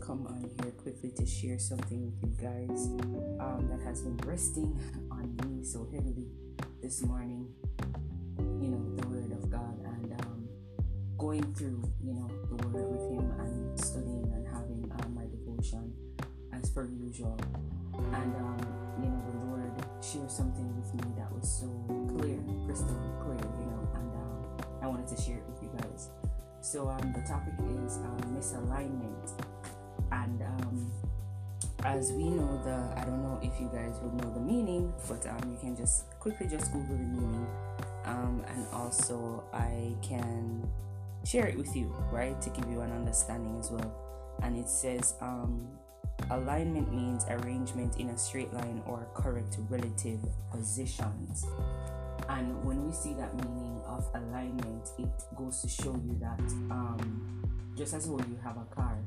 come on here quickly to share something with you guys um, that has been resting on me so heavily this morning. You know, the word of God and um, going through, you know, the word with Him and studying and having uh, my devotion as per usual. And, um, you know, the Lord shared something with me that was so clear, crystal clear, you know, and um, I wanted to share it with you guys. So um, the topic is um, misalignment, and um, as we know the, I don't know if you guys would know the meaning, but um, you can just quickly just Google the meaning, um, and also I can share it with you, right, to give you an understanding as well. And it says um, alignment means arrangement in a straight line or correct relative positions. And when we see that meaning of alignment, it goes to show you that um, just as when you have a car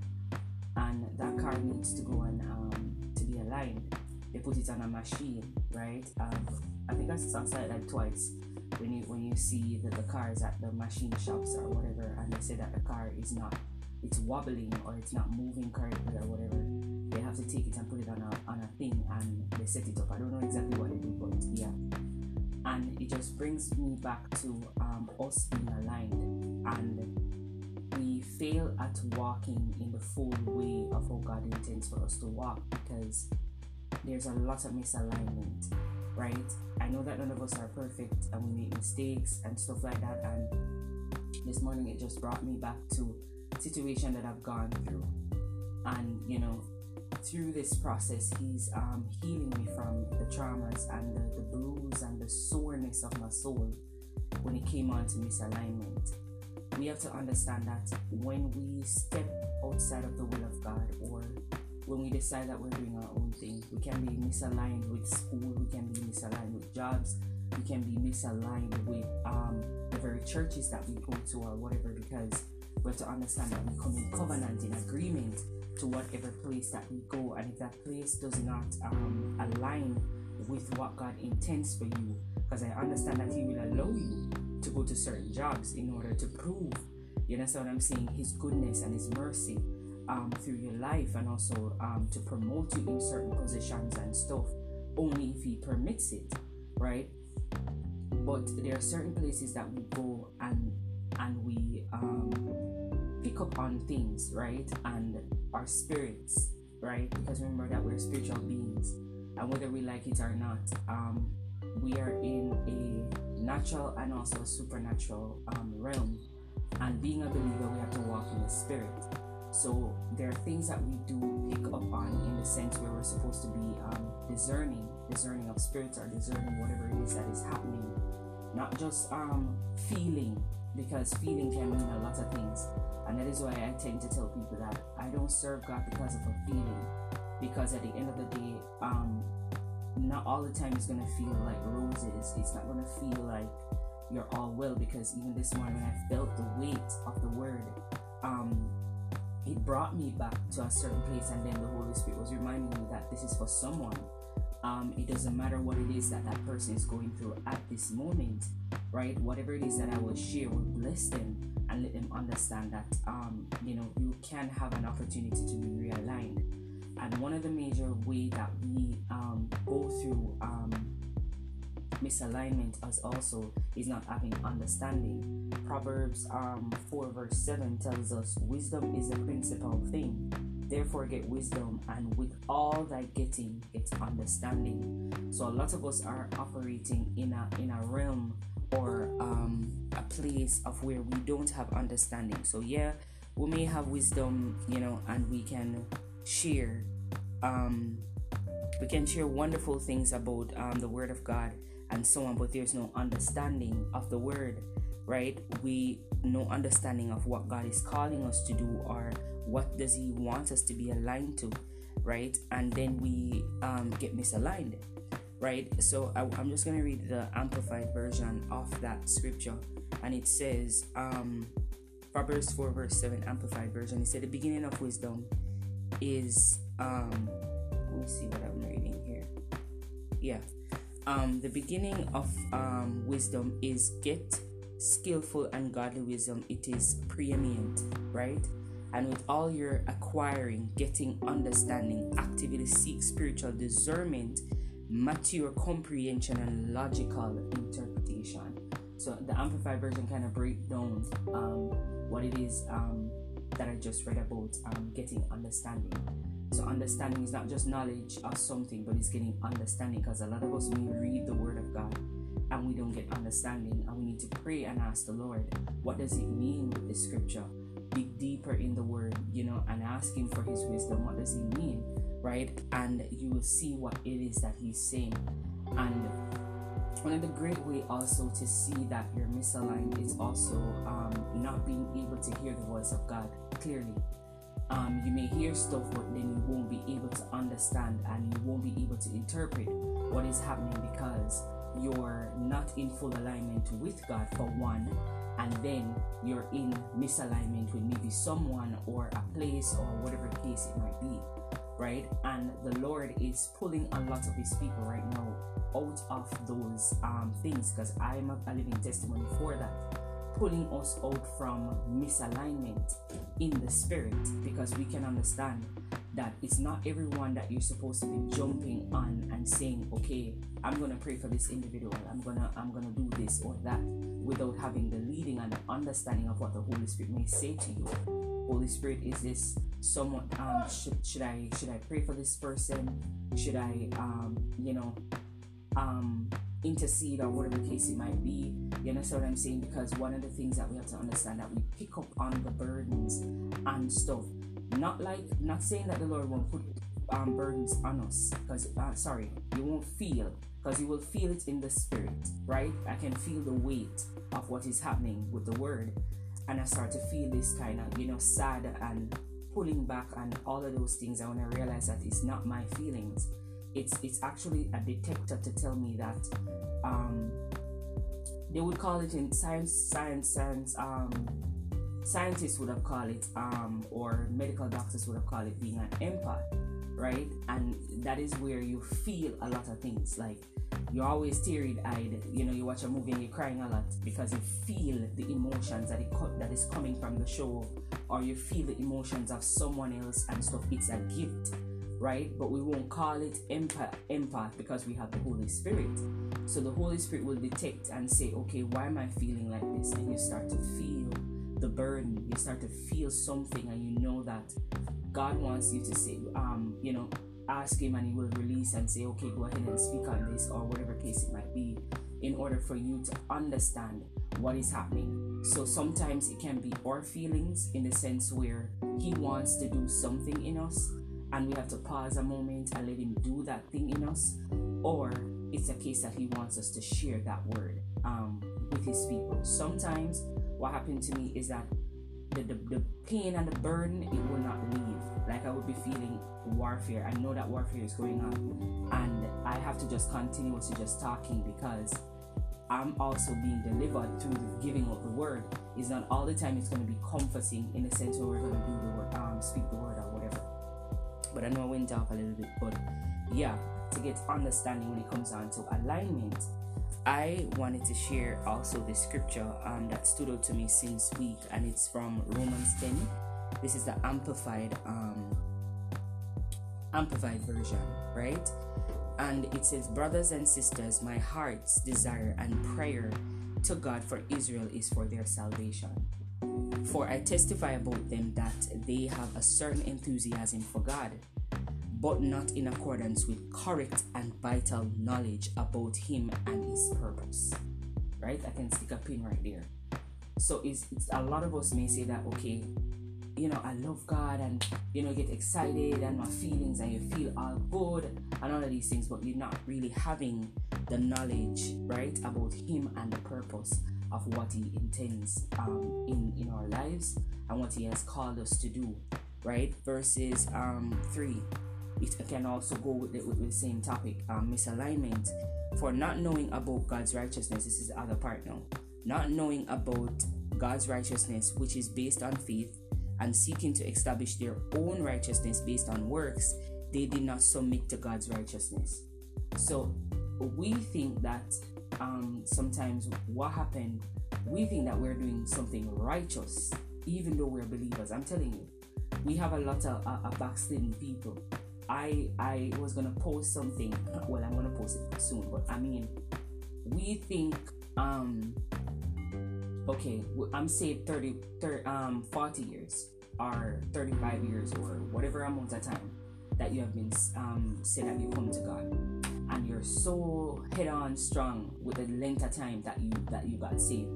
and that car needs to go and um, to be aligned, they put it on a machine, right? Um, I think I saw like twice when you when you see that the cars at the machine shops or whatever, and they say that the car is not it's wobbling or it's not moving correctly or whatever. They have to take it and put it on a on a thing and they set it up. I don't know exactly what they do, but yeah and it just brings me back to um, us being aligned and fail at walking in the full way of how God intends for us to walk because there's a lot of misalignment, right? I know that none of us are perfect and we make mistakes and stuff like that. And this morning it just brought me back to a situation that I've gone through. And you know, through this process, He's um, healing me from the traumas and the, the bruise and the soreness of my soul when it came on to misalignment. We have to understand that when we step outside of the will of God or when we decide that we're doing our own thing, we can be misaligned with school, we can be misaligned with jobs, we can be misaligned with um, the very churches that we go to or whatever because we have to understand that we come in covenant, in agreement to whatever place that we go. And if that place does not um, align with what God intends for you, because I understand that He will allow you to go to certain jobs in order to prove, you understand what I'm saying, His goodness and His mercy um, through your life and also um, to promote you in certain positions and stuff, only if He permits it, right? But there are certain places that we go and and we um, pick up on things, right? And our spirits, right? Because remember that we're spiritual beings, and whether we like it or not, um, we are in a natural and also a supernatural um, realm. And being a believer, we have to walk in the spirit. So there are things that we do pick up on in the sense where we're supposed to be um, discerning, discerning of spirits or discerning whatever it is that is happening, not just um, feeling, because feeling can mean a lot of things. And that is why I tend to tell people that I don't serve God because of a feeling. Because at the end of the day, um, not all the time is gonna feel like roses. It's not gonna feel like you're all well. Because even this morning, I felt the weight of the word, um, it brought me back to a certain place, and then the Holy Spirit was reminding me that this is for someone. Um, it doesn't matter what it is that that person is going through at this moment, right? Whatever it is that I will share will bless them and let them understand that um, you know you can have an opportunity to be realigned. And one of the major way that we um, go through um, misalignment as also is not having understanding. Proverbs um, 4 verse 7 tells us wisdom is the principal thing Therefore, get wisdom, and with all thy getting, get understanding. So, a lot of us are operating in a in a realm or um, a place of where we don't have understanding. So, yeah, we may have wisdom, you know, and we can share. Um, we can share wonderful things about um, the Word of God and so on, but there's no understanding of the Word, right? We no understanding of what God is calling us to do or what does he want us to be aligned to right? And then we um, get misaligned right? So I, am just to read the amplified version of that scripture and it says um, proverbs 4 verse 7 amplified version. It said the beginning of wisdom is um, let me see what i'm reading here yeah um, the beginning of um, wisdom is get skillful and godly wisdom, it is preeminent, right? And with all your acquiring, getting understanding, actively seek spiritual discernment, mature comprehension, and logical interpretation. So the Amplified version kind of break down um, what it is um, that I just read about um, getting understanding. So understanding is not just knowledge of something, but it's getting understanding because a lot of us we read the Word of God and we don't get understanding, and we need to pray and ask the Lord, what does it mean with this scripture? Dig deeper in the Word, you know, and ask Him for His wisdom. What does He mean, right? And you will see what it is that He's saying. And one of the great way also to see that you're misaligned is also um, not being able to hear the voice of God clearly um, you may hear stuff, but then you won't be able to understand and you won't be able to interpret what is happening because you're not in full alignment with God for one, and then you're in misalignment with maybe someone or a place or whatever case it might be, right? And the Lord is pulling a lot of His people right now out of those um, things because I am a living testimony for that pulling us out from misalignment in the spirit because we can understand that it's not everyone that you're supposed to be jumping on and saying okay i'm gonna pray for this individual. I'm gonna i'm gonna do this or that without having the leading and the understanding of what the holy spirit may say to you. Holy spirit is this someone um should, should i should i pray for this person? Should i um you know um intercede or whatever case it might be. You understand what I'm saying? Because one of the things that we have to understand that we pick up on the burdens and stuff. Not like not saying that the Lord won't put um, burdens on us, because uh, sorry, you won't feel, because you will feel it in the spirit, right? I can feel the weight of what is happening with the word, and I start to feel this kind of you know sad and pulling back and all of those things. I want to realize that it's not my feelings it's it's actually a detector to tell me that um, they would call it in science science science um, scientists would have called it um, or medical doctors would have called it being an empath right? And that is where you feel a lot of things. Like you're always teary-eyed you know you watch a movie and you're crying a lot because you feel the emotions that it co- that is coming from the show or you feel the emotions of someone else and stuff. It's a gift right? But we won't call it empath, empath because we have the Holy Spirit. So the Holy Spirit will detect and say, okay, why am I feeling like this? And you start to feel the burden. You start to feel something, and you know that God wants you to say, um, you know, ask Him, and He will release and say, okay, go ahead and speak on this, or whatever case it might be, in order for you to understand what is happening. So sometimes it can be our feelings in the sense where He wants to do something in us and we have to pause a moment and let him do that thing in us or it's a case that he wants us to share that word um, with his people. Sometimes what happened to me is that the, the, the pain and the burden it will not leave. Like i would be feeling warfare. I know that warfare is going on and i have to just continue to just talking because I'm also being delivered through the giving of the word. It's not all the time it's going to be comforting in the sense where we're going to do the word, um, speak the word or whatever but I know I went off a little bit. But yeah, to get understanding when it comes down to alignment, I wanted to share also the scripture um, that stood out to me since week, and it's from Romans 10. This is the amplified um, amplified version, right? And it says, Brothers and sisters, my heart's desire and prayer to God for Israel is for their salvation. For I testify about them that they have a certain enthusiasm for God, but not in accordance with correct and vital knowledge about Him and His purpose. Right? I can stick a pin right there. So it's, it's a lot of us may say that okay, you know, I love God and you know get excited and my feelings and you feel all good and all of these things, but you're not really having the knowledge, right, about Him and the purpose of what He intends um, in in our lives and what He has called us to do, right? Verses um, three. It can also go with the, with the same topic, um, misalignment. For not knowing about God's righteousness, this is the other part now. Not knowing about God's righteousness, which is based on faith, and seeking to establish their own righteousness based on works, they did not submit to God's righteousness. So we think that um, sometimes what happened we think that we're doing something righteous, even though we're believers. I'm telling you, we have a lot of uh, backsliding people. I I was gonna post something. Well, I'm gonna post it soon, but I mean, we think um okay, I'm saying 30, 30 um 40 years or 35 years or whatever amount of time that you have been um said that you come to God and you're so head on strong with the length of time that you that you got saved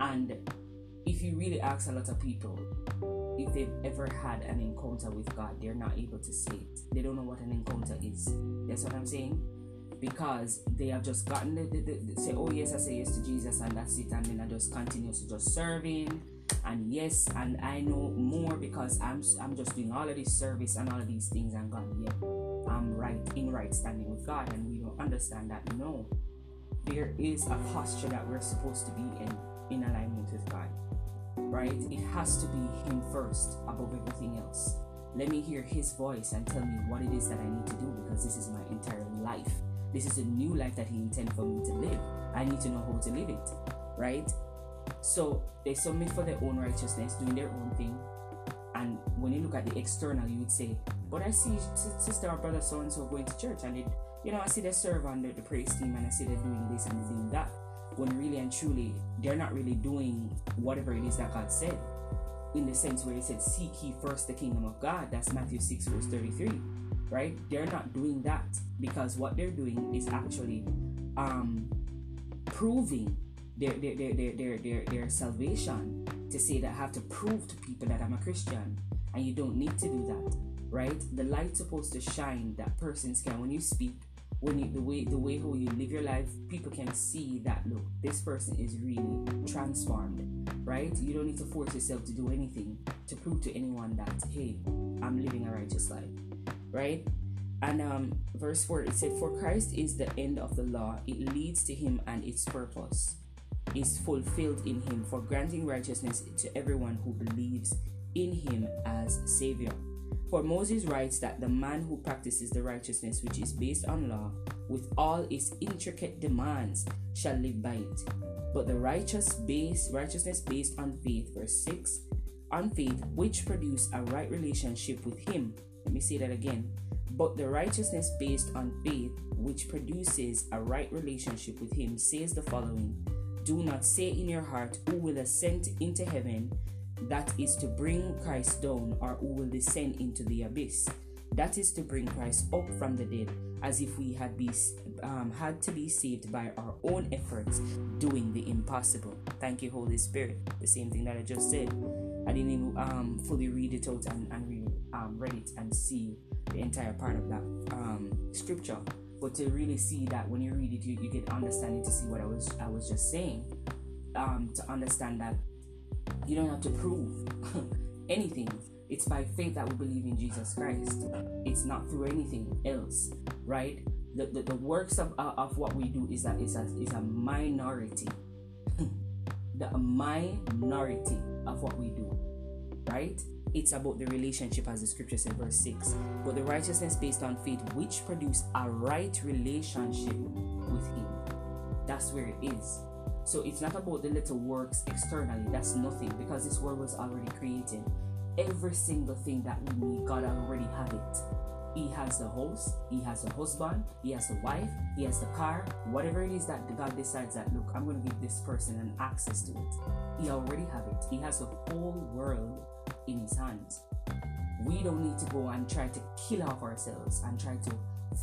and if you really ask a lot of people if they've ever had an encounter with God, they're not able to say it. They don't know what an encounter is. That's what I'm saying. Because they have just gotten the, the, the, the say, oh yes, I say yes to Jesus, and that's it, and then I just continue to just serving, and yes, and I know more because I'm I'm just doing all of this service and all of these things, and God, yeah, I'm right in right standing with God, and we don't understand that. No, there is a posture that we're supposed to be in in alignment with God right? It has to be Him first above everything else. Let me hear His voice and tell me what it is that I need to do because this is my entire life. This is a new life that He intended for me to live. I need to know how to live it, right? So they submit for their own righteousness, doing their own thing. And when you look at the external, you would say, But I see sister or brother so and so going to church, and it, you know, I see they serve under the praise team, and I see they're doing this and doing that when really and truly they're not really doing whatever it is that God said. In the sense where He said, Seek ye first the kingdom of God. That's Matthew 6, verse 33. Right? They're not doing that because what they're doing is actually um, proving their, their, their, their, their, their, their salvation to say that I have to prove to people that I'm a Christian. And you don't need to do that. Right? The light's supposed to shine that person's can When you speak, when you the way the way how you live your life people can see that look this person is really transformed right you don't need to force yourself to do anything to prove to anyone that hey i'm living a righteous life right and um verse 4 it said for christ is the end of the law it leads to him and its purpose is fulfilled in him for granting righteousness to everyone who believes in him as savior for Moses writes that the man who practices the righteousness which is based on law, with all its intricate demands, shall live by it. But the righteous base, righteousness based on faith, verse 6, on faith which produce a right relationship with him. Let me say that again. But the righteousness based on faith which produces a right relationship with him says the following Do not say in your heart, Who will ascend into heaven? That is to bring Christ down, or who will descend into the abyss. That is to bring Christ up from the dead, as if we had be um, had to be saved by our own efforts, doing the impossible. Thank you, Holy Spirit. The same thing that I just said. I didn't even um, fully read it out and, and read, um, read it and see the entire part of that um, scripture. But to really see that when you read it, you, you get understanding to see what I was I was just saying. Um, to understand that you don't have to prove anything. It's by faith that we believe in Jesus Christ. It's not through anything else, right? The, the, the works of, uh, of what we do is a, is a, is a minority. the minority of what we do, right? It's about the relationship, as the scripture said, verse 6. But the righteousness based on faith, which produce a right relationship with Him. That's where it is. So it's not about the little works externally, that's nothing because this world was already created. Every single thing that we need, God already had it. He has the house, He has the husband, He has the wife, He has the car, whatever it is that God decides that, look, I'm going to give this person an access to it. He already have it. He has the whole world in His hands. We don't need to go and try to kill off ourselves and try to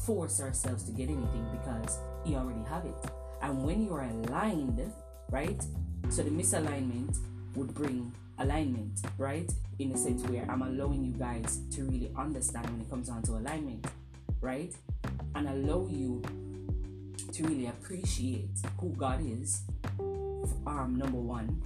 force ourselves to get anything because He already have it. And when you are aligned, right? So the misalignment would bring alignment, right? In a sense where I'm allowing you guys to really understand when it comes down to alignment, right? And allow you to really appreciate who God is. Um, number one,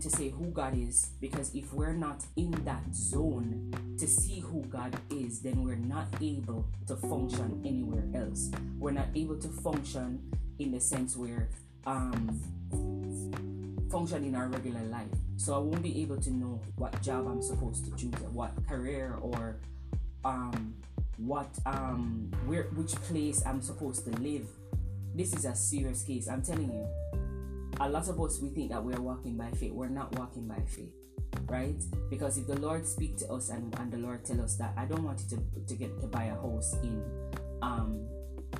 to say who God is, because if we're not in that zone to see who God is, then we're not able to function anywhere else. We're not able to function in the sense where um, function in our regular life. So I won't be able to know what job I'm supposed to choose, what career or um, what um, where which place I'm supposed to live. This is a serious case. I'm telling you. A lot of us we think that we are walking by faith. We're not walking by faith, right? Because if the Lord speak to us and, and the Lord tell us that I don't want you to, to get to buy a house in um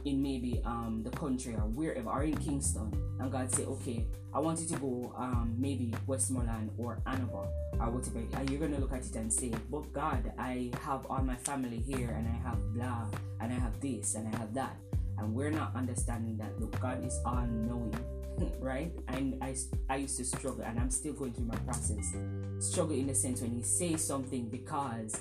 in maybe um the country or wherever or in Kingston and God say okay I want you to go um maybe Westmoreland or Hanover or whatever and you're gonna look at it and say but God I have all my family here and I have blah and I have this and I have that and we're not understanding that look God is all knowing right? And I, I used to struggle and I'm still going through my process. Struggle in the sense when you say something because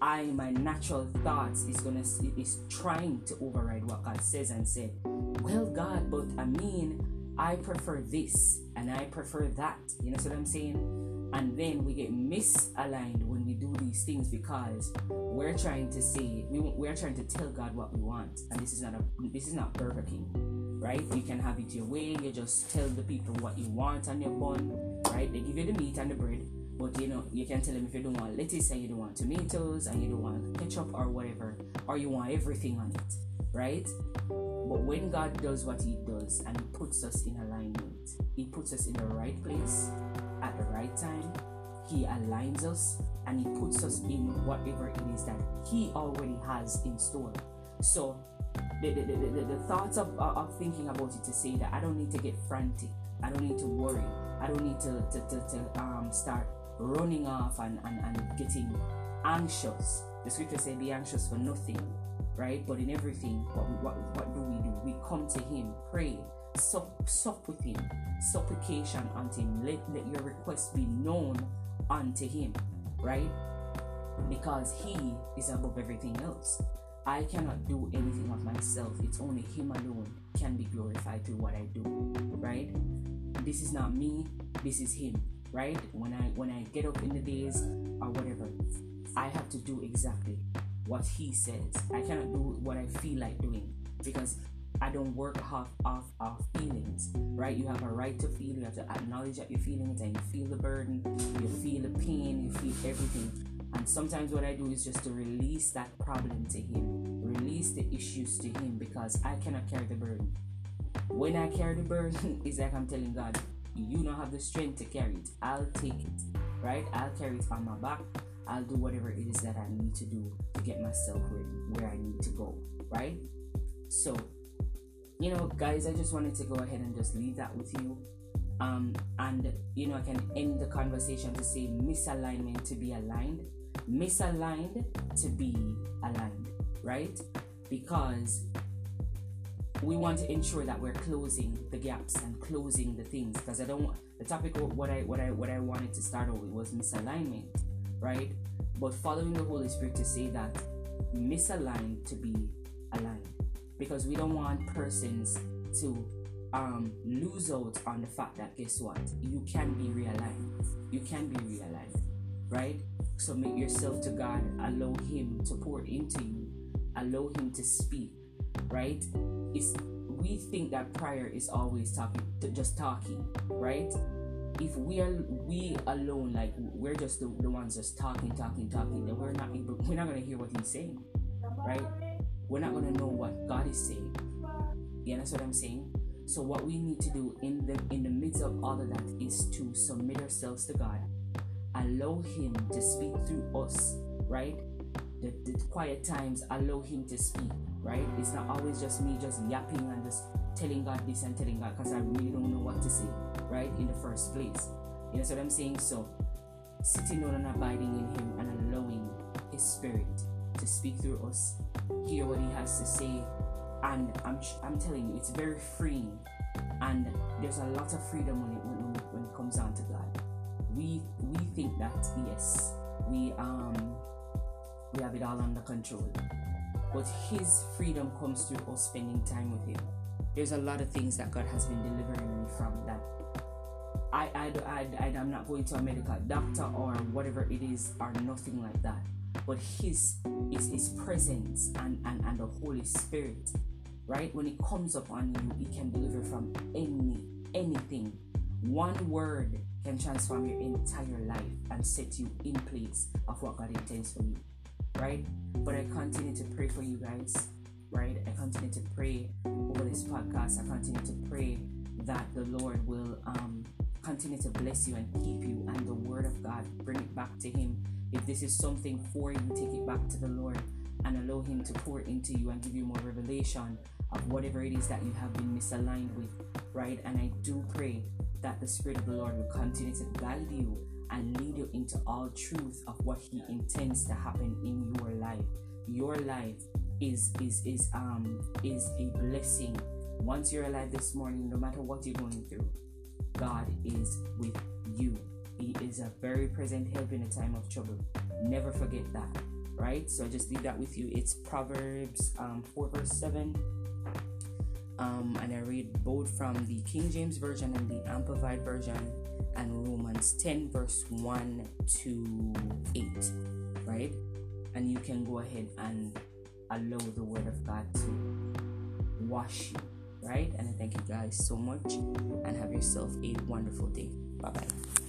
I my natural thoughts is gonna is trying to override what God says and say, well God, but I mean I prefer this and I prefer that. You know what I'm saying? And then we get misaligned when we do these things because we're trying to say we we're trying to tell God what we want, and this is not a this is not Burger King, right? You can have it your way. You just tell the people what you want on your bun, right? They give you the meat and the bread but you know, you can tell them if you don't want lettuce and you don't want tomatoes and you don't want ketchup or whatever, or you want everything on it, right? But when God does what He does and He puts us in alignment, He puts us in the right place at the right time, He aligns us and He puts us in whatever it is that He already has in store. So, the, the, the, the, thoughts of, of thinking about it to say that I don't need to get frantic, I don't need to worry, I don't need to, to, to, to um, start running off and, and, and getting anxious. The scripture says, Be anxious for nothing, right? But in everything, what, what, what do we do? We come to Him, pray, sup, sup with Him, supplication unto Him. Let, let your request be known unto Him, right? Because He is above everything else. I cannot do anything of myself. It's only Him alone can be glorified through what I do, right? This is not me, this is Him right? When I when I get up in the days or whatever, I have to do exactly what he says. I cannot do what I feel like doing because I don't work off off off feelings, right? You have a right to feel. You have to acknowledge that you're feeling it, and you feel the burden, you feel the pain, you feel everything. And sometimes what I do is just to release that problem to him, release the issues to him because I cannot carry the burden. When I carry the burden, it's like I'm telling God, you don't have the strength to carry it. I'll take it, right? I'll carry it on my back. I'll do whatever it is that I need to do to get myself ready where I need to go, right? So, you know, guys, I just wanted to go ahead and just leave that with you. Um, and you know, I can end the conversation to say misalignment to be aligned, misaligned to be aligned, right? Because we want to ensure that we're closing the gaps and closing the things because I don't want the topic what I what I what I wanted to start with was misalignment, right? But following the Holy Spirit to say that misaligned to be aligned because we don't want persons to um, lose out on the fact that guess what you can be realigned you can be realigned right submit yourself to god. Allow him to pour into you. Allow him to speak right? Is we think that prayer is always talking just talking right? If we are we alone like we're just the, the ones just talking talking talking then we're not able we're not to hear what he's saying right? We're not to know what god is saying. Yeah that's what i'm saying? So what we need to do in the in the midst of all of that is to submit ourselves to god allow him to speak through us right the, the quiet times allow him to speak right? It's not always just me just yapping and just telling God this and telling God because I really don't know what to say, right? In the first place. You know what I'm saying? So, sitting down and abiding in Him and allowing His Spirit to speak through us, hear what He has to say. And I'm, I'm telling you, it's very freeing. And there's a lot of freedom when it, when, when it comes down to God. Think that, yes, we, um, we have it all under control but His freedom comes through us spending time with Him. There's a lot of things that God has been delivering me from that. I, I, I, I, I'm not going to a medical doctor or whatever it is, or nothing like that. But His is His presence and, and, and the Holy Spirit, right? When it comes upon you, it can deliver from any anything. One word can transform your entire life and set you in place of what God intends for you right? But I continue to pray for you guys, right? I continue to pray over this podcast. I continue to pray that the Lord will um, continue to bless you and keep you, and the Word of God, bring it back to Him. If this is something for you, take it back to the Lord and allow Him to pour into you and give you more revelation of whatever it is that you have been misaligned with, right? And I do pray that the Spirit of the Lord will continue to guide you and lead you into all truth of what He intends to happen in your life. Your life is is is um is a blessing. Once you're alive this morning, no matter what you're going through, God is with you. He is a very present help in a time of trouble. Never forget that, right? So just leave that with you. It's Proverbs um, 4 verse 7. Um, and I read both from the King James Version and the Amplified Version, and Romans 10 verse 1 to 8, right? And you can go ahead and allow the Word of God to wash you, right? And I thank you guys so much and have yourself a wonderful day. Bye bye.